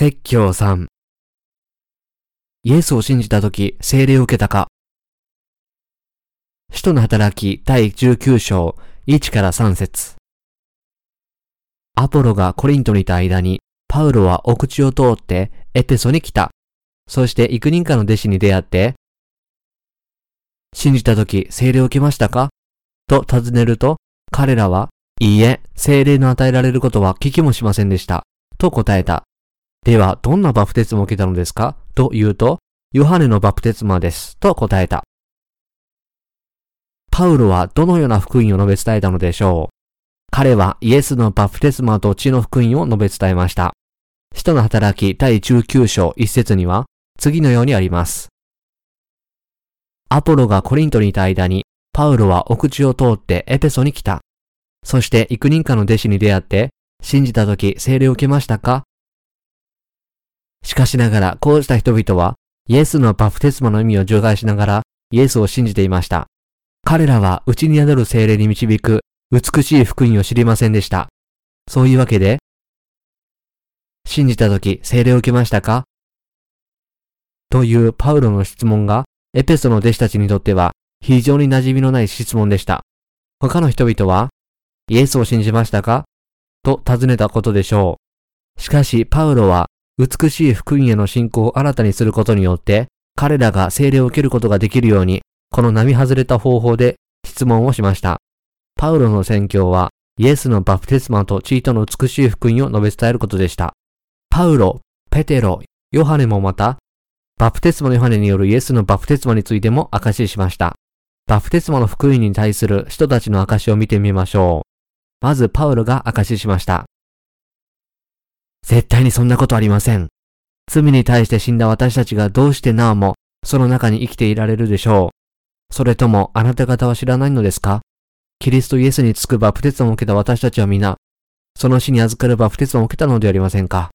説教3イエスを信じたとき、聖霊を受けたか使徒の働き第19章1から3節アポロがコリントにいた間に、パウロは奥地を通ってエペソに来た。そして幾人かの弟子に出会って、信じたとき聖霊を受けましたか？と尋ねると、彼らは、いいえ、聖霊の与えられることは聞きもしませんでした。と答えた。では、どんなバプテスマを受けたのですか？と言うと、ヨハネのバプテスマです。と答えた。パウロはどのような福音を述べ伝えたのでしょう？彼はイエスのバプテスマと血の福音を述べ伝えました。使徒の働き第19章1節には次のようにあります。アポロがコリントにいた間に、パウロは奥地を通ってエペソに来た。そして幾人かの弟子に出会って、信じた時聖霊を受けましたか？しかしながら、こうした人々は、イエスのバプテスマの意味を除外しながら、イエスを信じていました。彼らは、内に宿る精霊に導く、美しい福音を知りませんでした。そういうわけで、信じた時、聖霊を受けましたか？というパウロの質問が、エペソの弟子たちにとっては、非常に馴染みのない質問でした。他の人々は、イエスを信じましたか？と尋ねたことでしょう。しかし、パウロは、美しい福音への信仰を新たにすることによって、彼らが聖霊を受けることができるように、この並外れた方法で質問をしました。パウロの宣教は、イエスのバプテスマとチートの美しい福音を述べ伝えることでした。パウロ、ペテロ、ヨハネもまた、バプテスマのヨハネによるイエスのバプテスマについても証ししました。バプテスマの福音に対する人たちの証を見てみましょう。まず、パウロが証ししました。絶対にそんなことありません。罪に対して死んだ私たちがどうしてなおもその中に生きていられるでしょう。それともあなた方は知らないのですか？キリストイエスにつくバプテスマを受けた私たちは皆、その死に預かるバプテスマを受けたのでありませんか？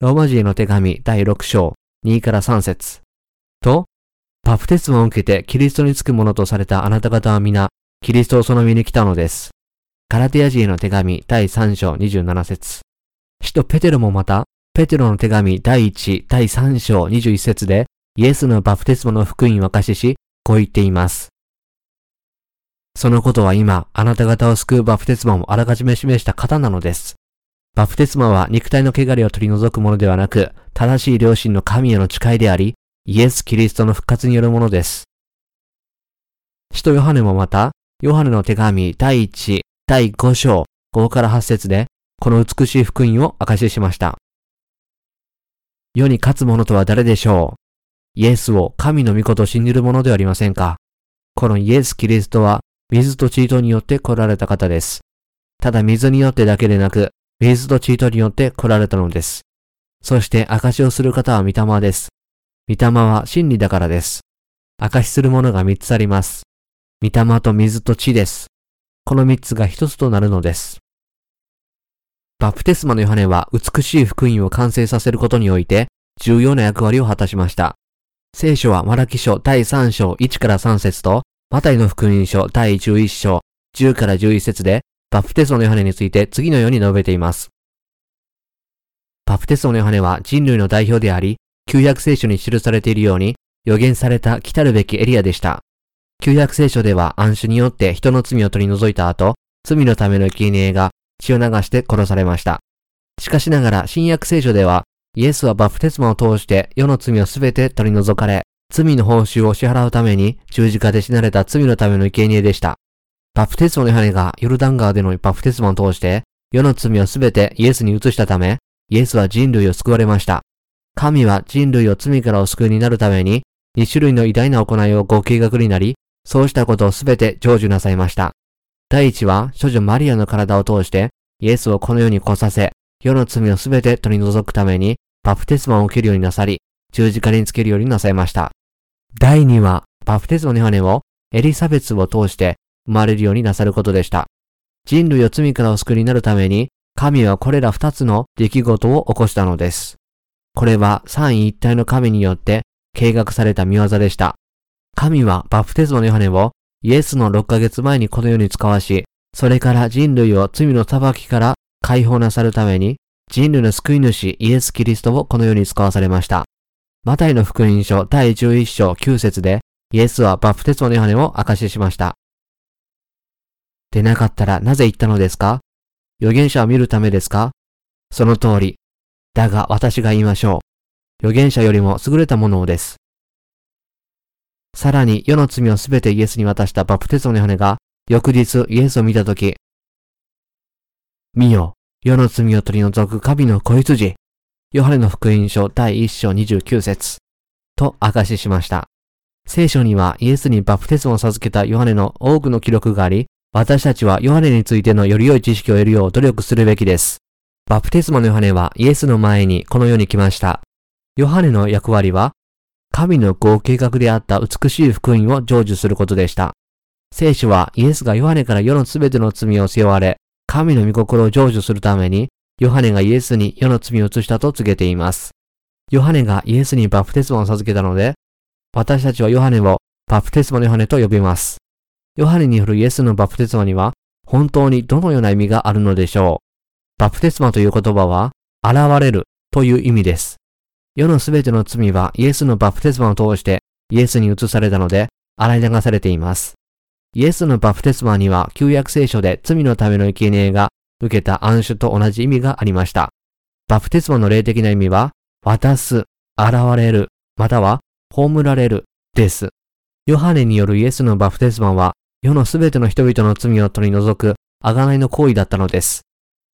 ローマ人への手紙第6章2から3節と、バプテスマを受けてキリストにつくものとされたあなた方は皆、キリストをその身に来たのです。カラテヤ人への手紙第3章27節使徒ペテロもまた、ペテロの手紙第1、第3章21節で、イエスのバプテスマの福音を明かしし、こう言っています。そのことは今、あなた方を救うバプテスマをあらかじめ示した方なのです。バプテスマは肉体の汚れを取り除くものではなく、正しい良心の神への誓いであり、イエス・キリストの復活によるものです。使徒ヨハネもまた、ヨハネの手紙第1、第5章5から8節で、この美しい福音を証ししました。世に勝つ者とは誰でしょう？イエスを神の御子と信じる者ではありませんか？このイエス・キリストは水とチートによって来られた方です。ただ水によってだけでなく、水とチートによって来られたのです。そして証しをする方は御霊です。御霊は真理だからです。証しするものが三つあります。御霊と水と地です。この三つが一つとなるのです。バプテスマのヨハネは美しい福音を完成させることにおいて重要な役割を果たしました。聖書はマラキ書第3章1から3節とマタイの福音書第11章10から11節でバプテスマのヨハネについて次のように述べています。バプテスマのヨハネは人類の代表であり、旧約聖書に記されているように予言された来たるべきエリアでした。旧約聖書では暗種によって人の罪を取り除いた後、罪のための生贄が血を流して殺されました。しかしながら新約聖書では、イエスはバプテスマを通して世の罪をすべて取り除かれ、罪の報酬を支払うために十字架で死なれた罪のための生贄でした。バプテスマのヨハネがヨルダン川でのバプテスマを通して世の罪をすべてイエスに移したため、イエスは人類を救われました。神は人類を罪からお救いになるために、2種類の偉大な行いをご計画になり、そうしたことをすべて成就なさいました。第一は、処女マリアの体を通して、イエスをこの世に来させ、世の罪をすべて取り除くために、バプテスマを受けるようになさり、十字架につけるようになさいました。第二は、バプテスマのヨハネをエリザベスを通して生まれるようになさることでした。人類を罪からお救いになるために、神はこれら二つの出来事を起こしたのです。これは三位一体の神によって計画された見業でした。神はバプテスマのヨハネをイエスの6ヶ月前にこの世に使わし、それから人類を罪の裁きから解放なさるために、人類の救い主イエス・キリストをこのように使わされました。マタイの福音書第11章9節でイエスはバプテスマのヨハネを明かししました。でなかったらなぜ言ったのですか？預言者を見るためですか？その通り。だが私が言いましょう。預言者よりも優れたものをです。さらに世の罪をすべてイエスに渡したバプテスマのヨハネが翌日イエスを見たとき、見よ、世の罪を取り除く神の子羊。ヨハネの福音書第1章29節と証ししました。聖書にはイエスにバプテスマを授けたヨハネの多くの記録があり、私たちはヨハネについてのより良い知識を得るよう努力するべきです。バプテスマのヨハネはイエスの前にこの世に来ました。ヨハネの役割は、神の合計画であった美しい福音を成就することでした。聖書はイエスがヨハネから世のすべての罪を背負われ、神の御心を成就するために、ヨハネがイエスに世の罪を移したと告げています。ヨハネがイエスにバプテスマを授けたので、私たちはヨハネをバプテスマのヨハネと呼びます。ヨハネによるイエスのバプテスマには本当にどのような意味があるのでしょう。バプテスマという言葉は現れるという意味です。世のすべての罪はイエスのバプテスマを通してイエスに移されたので洗い流されています。イエスのバプテスマには旧約聖書で罪のための生贄が受けた暗種と同じ意味がありました。バプテスマの霊的な意味は渡す、現れる、または葬られる、です。ヨハネによるイエスのバプテスマは、世のすべての人々の罪を取り除く、贖いの行為だったのです。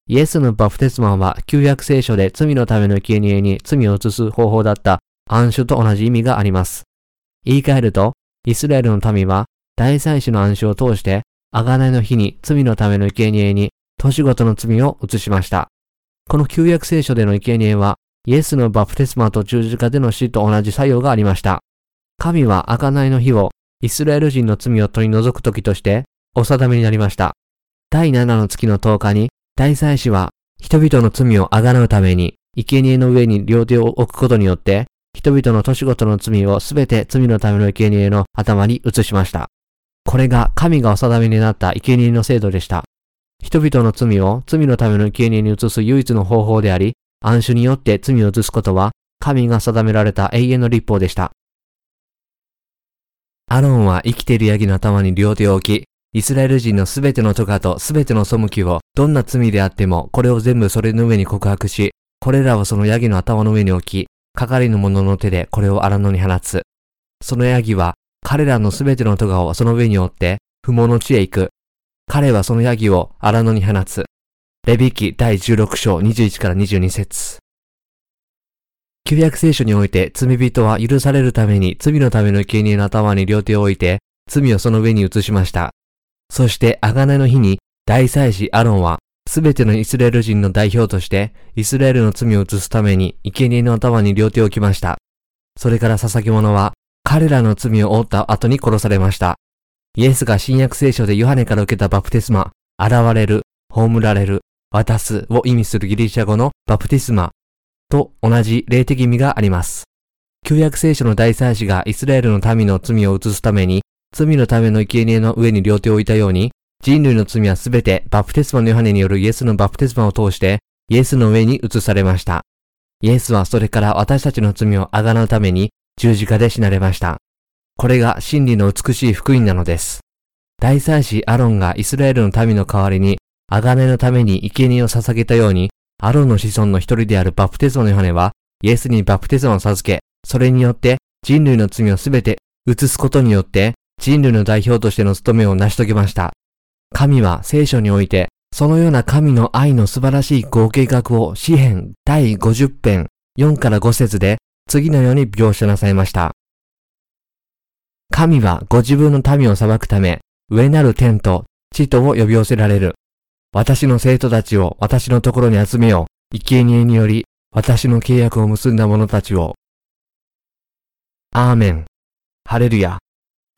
イエスのバプテスマは、旧約聖書で罪のための生贄に罪を移す方法だった暗種と同じ意味があります。言い換えると、イスラエルの民は、大祭司の暗種を通して、贖いの日に罪のための生贄に、年ごとの罪を移しました。この旧約聖書での生贄は、イエスのバプテスマと十字架での死と同じ作用がありました。神は贖いの日をイスラエル人の罪を取り除く時としてお定めになりました。第7の月の10日に大祭司は人々の罪を贖うために生贄の上に両手を置くことによって人々の年ごとの罪をすべて罪のための生贄の頭に移しました。これが神がお定めになった生贄の制度でした。人々の罪を罪のための生贄に移す唯一の方法であり、暗種によって罪を移すことは、神が定められた永遠の立法でした。アロンは生きているヤギの頭に両手を置き、イスラエル人のすべての咎とすべての背きを、どんな罪であっても、これを全部それの上に告白し、これらをそのヤギの頭の上に置き、係の者の手でこれを荒野に放つ。そのヤギは、彼らのすべての咎をその上に追って、不毛の地へ行く。彼はそのヤギを荒野に放つ。レビキ第16章21から22節旧約聖書において罪人は許されるために罪のための生贄の頭に両手を置いて罪をその上に移しました。そして贖いの日に大祭司アロンはすべてのイスラエル人の代表としてイスラエルの罪を移すために生贄の頭に両手を置きました。それから捧げ物は彼らの罪を負った後に殺されました。イエスが新約聖書でヨハネから受けたバプテスマ、現れる、葬られる、渡すを意味するギリシャ語のバプテスマと同じ霊的意味があります。旧約聖書の大祭司がイスラエルの民の罪を移すために、罪のための生贄の上に両手を置いたように、人類の罪はすべてバプテスマのヨハネによるイエスのバプテスマを通して、イエスの上に移されました。イエスはそれから私たちの罪をあがなうために十字架で死なれました。これが真理の美しい福音なのです。大祭司アロンがイスラエルの民の代わりに贖いのために生贄を捧げたように、アロンの子孫の一人であるバプテスマのヨハネは、イエスにバプテスマを授け、それによって人類の罪をすべて移すことによって、人類の代表としての務めを成し遂げました。神は聖書において、そのような神の愛の素晴らしい合計画を詩編第50編4から5節で次のように描写なさいました。神はご自分の民を裁くため、上なる天と地とを呼び寄せられる。私の生徒たちを私のところに集めよう。生贄により私の契約を結んだ者たちを。アーメン。ハレルヤ。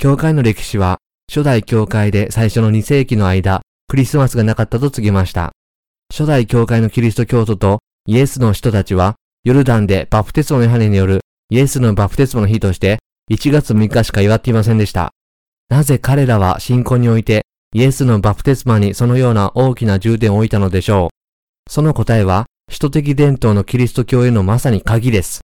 教会の歴史は初代教会で最初の2世紀の間、クリスマスがなかったと告げました。初代教会のキリスト教徒とイエスの人たちは、ヨルダンでバプテスマのヨハネによるイエスのバプテスマの日として1月6日しか祝っていませんでした。なぜ彼らは信仰においてイエスのバプテスマにそのような大きな重点を置いたのでしょう。その答えは、使徒的伝統のキリスト教へのまさに鍵です。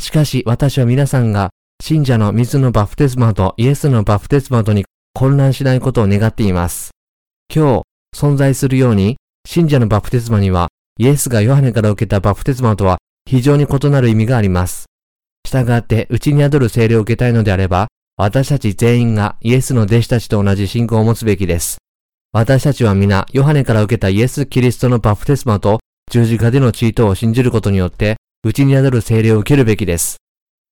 しかし私は皆さんが信者の水のバプテスマとイエスのバプテスマとに混乱しないことを願っています。今日存在するように信者のバプテスマにはイエスがヨハネから受けたバプテスマとは非常に異なる意味があります。従って、うちに宿る精霊を受けたいのであれば、私たち全員がイエスの弟子たちと同じ信仰を持つべきです。私たちは皆、ヨハネから受けたイエス・キリストのバプテスマと十字架でのチートを信じることによって、うちに宿る精霊を受けるべきです。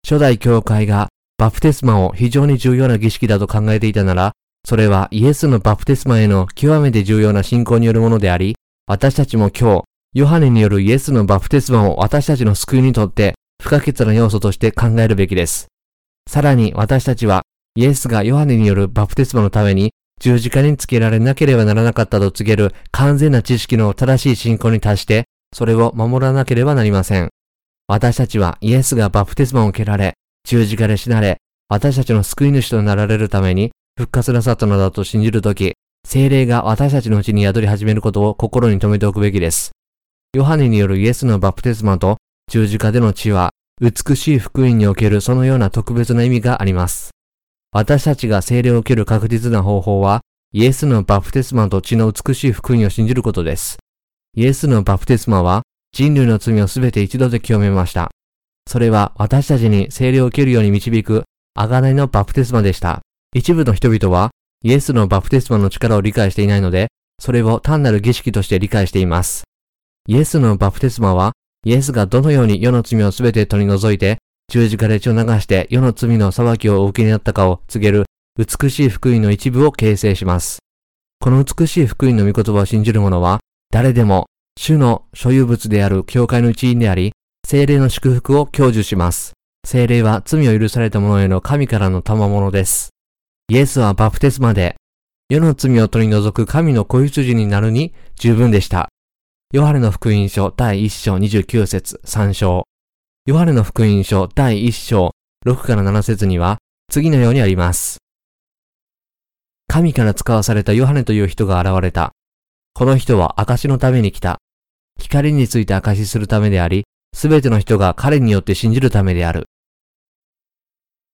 初代教会がバプテスマを非常に重要な儀式だと考えていたなら、それはイエスのバプテスマへの極めて重要な信仰によるものであり、私たちも今日、ヨハネによるイエスのバプテスマを私たちの救いにとって不可欠な要素として考えるべきです。さらに私たちはイエスがヨハネによるバプテスマのために十字架につけられなければならなかったと告げる完全な知識の正しい信仰に達してそれを守らなければなりません。私たちはイエスがバプテスマを受けられ、十字架で死なれ、私たちの救い主となられるために復活なさったのだと信じるとき、精霊が私たちのうちに宿り始めることを心に留めておくべきです。ヨハネによるイエスのバプテスマと十字架での血は、美しい福音におけるそのような特別な意味があります。私たちが精霊を受ける確実な方法は、イエスのバプテスマと血の美しい福音を信じることです。イエスのバプテスマは、人類の罪をすべて一度で清めました。それは私たちに精霊を受けるように導く、贖いのバプテスマでした。一部の人々は、イエスのバプテスマの力を理解していないので、それを単なる儀式として理解しています。イエスのバプテスマは、イエスがどのように世の罪をすべて取り除いて、十字架で血を流して世の罪の裁きをお受けになったかを告げる美しい福音の一部を形成します。この美しい福音の御言葉を信じる者は、誰でも主の所有物である教会の一員であり、精霊の祝福を享受します。精霊は罪を許された者への神からの賜物です。イエスはバプテスマで、世の罪を取り除く神の子羊になるに十分でした。ヨハネの福音書第1章29節3章。ヨハネの福音書第1章6から7節には次のようにあります。神から使わされたヨハネという人が現れた。この人は証のために来た。光について証しするためであり、すべての人が彼によって信じるためである。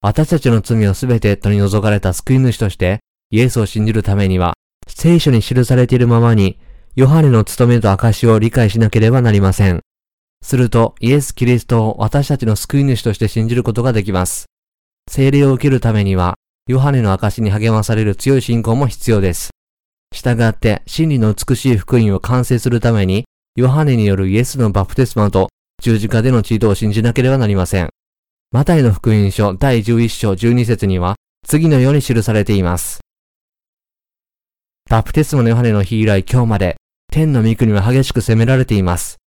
私たちの罪をすべて取り除かれた救い主として、イエスを信じるためには、聖書に記されているままにヨハネの務めと証を理解しなければなりません。すると、イエス・キリストを私たちの救い主として信じることができます。聖霊を受けるためには、ヨハネの証に励まされる強い信仰も必要です。従って、真理の美しい福音を完成するために、ヨハネによるイエスのバプテスマと十字架でのチートを信じなければなりません。マタイの福音書第11章12節には、次のように記されています。バプテスマのヨハネの日以来今日まで、天の御国は激しく責められています。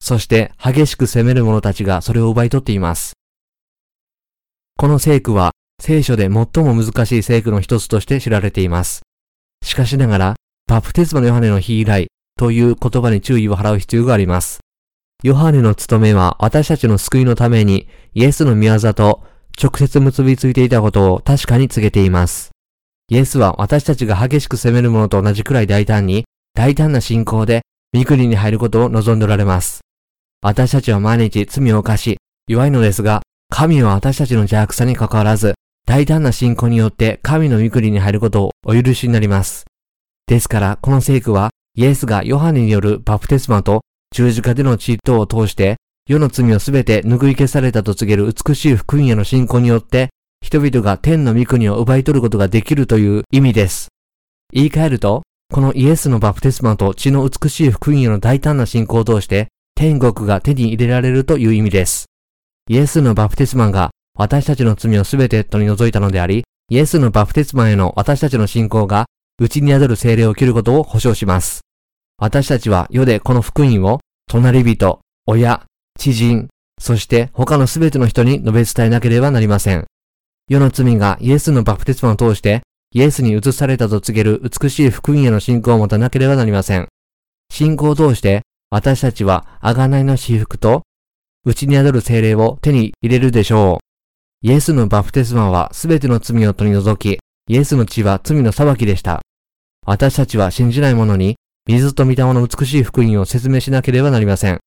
そして激しく責める者たちがそれを奪い取っています。この聖句は聖書で最も難しい聖句の一つとして知られています。しかしながら、バプテスマのヨハネの日以来という言葉に注意を払う必要があります。ヨハネの務めは私たちの救いのためにイエスの御業と直接結びついていたことを確かに告げています。イエスは私たちが激しく責めるものと同じくらい大胆に大胆な信仰で、御国に入ることを望んでおられます。私たちは毎日罪を犯し、弱いのですが、神は私たちの邪悪さに関わらず、大胆な信仰によって神の御国に入ることをお許しになります。ですから、この聖句は、イエスがヨハネによるバプテスマと十字架での血等を通して、世の罪をすべて拭い消されたと告げる美しい福音への信仰によって、人々が天の御国を奪い取ることができるという意味です。言い換えると、このイエスのバプテスマと血の美しい福音への大胆な信仰を通して、天国が手に入れられるという意味です。イエスのバプテスマが私たちの罪をすべて取り除いたのであり、イエスのバプテスマへの私たちの信仰が、内に宿る精霊を切ることを保証します。私たちは世でこの福音を、隣人、親、知人、そして他のすべての人に述べ伝えなければなりません。世の罪がイエスのバプテスマを通してイエスに移されたと告げる美しい福音への信仰を持たなければなりません。信仰を通して、私たちは贖いの私服と、内に宿る精霊を手に入れるでしょう。イエスのバプテスマはすべての罪を取り除き、イエスの血は罪の裁きでした。私たちは信じない者に、水と御霊の美しい福音を説明しなければなりません。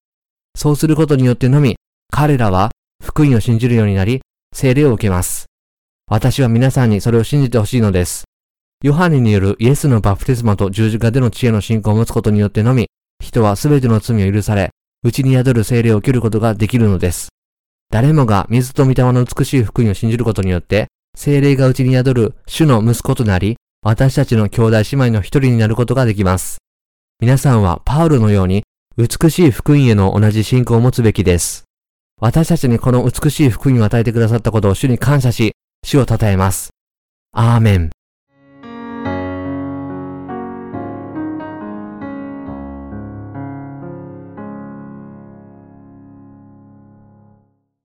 そうすることによってのみ、彼らは福音を信じるようになり、聖霊を受けます。私は皆さんにそれを信じてほしいのです。ヨハネによるイエスのバプテスマと十字架での知恵の信仰を持つことによってのみ、人は全ての罪を許され、内に宿る聖霊を受けることができるのです。誰もが水と御霊の美しい福音を信じることによって、聖霊が内に宿る主の息子となり、私たちの兄弟姉妹の一人になることができます。皆さんはパウロのように美しい福音への同じ信仰を持つべきです。私たちにこの美しい福音を与えてくださったことを主に感謝し、主を称えます。アーメン。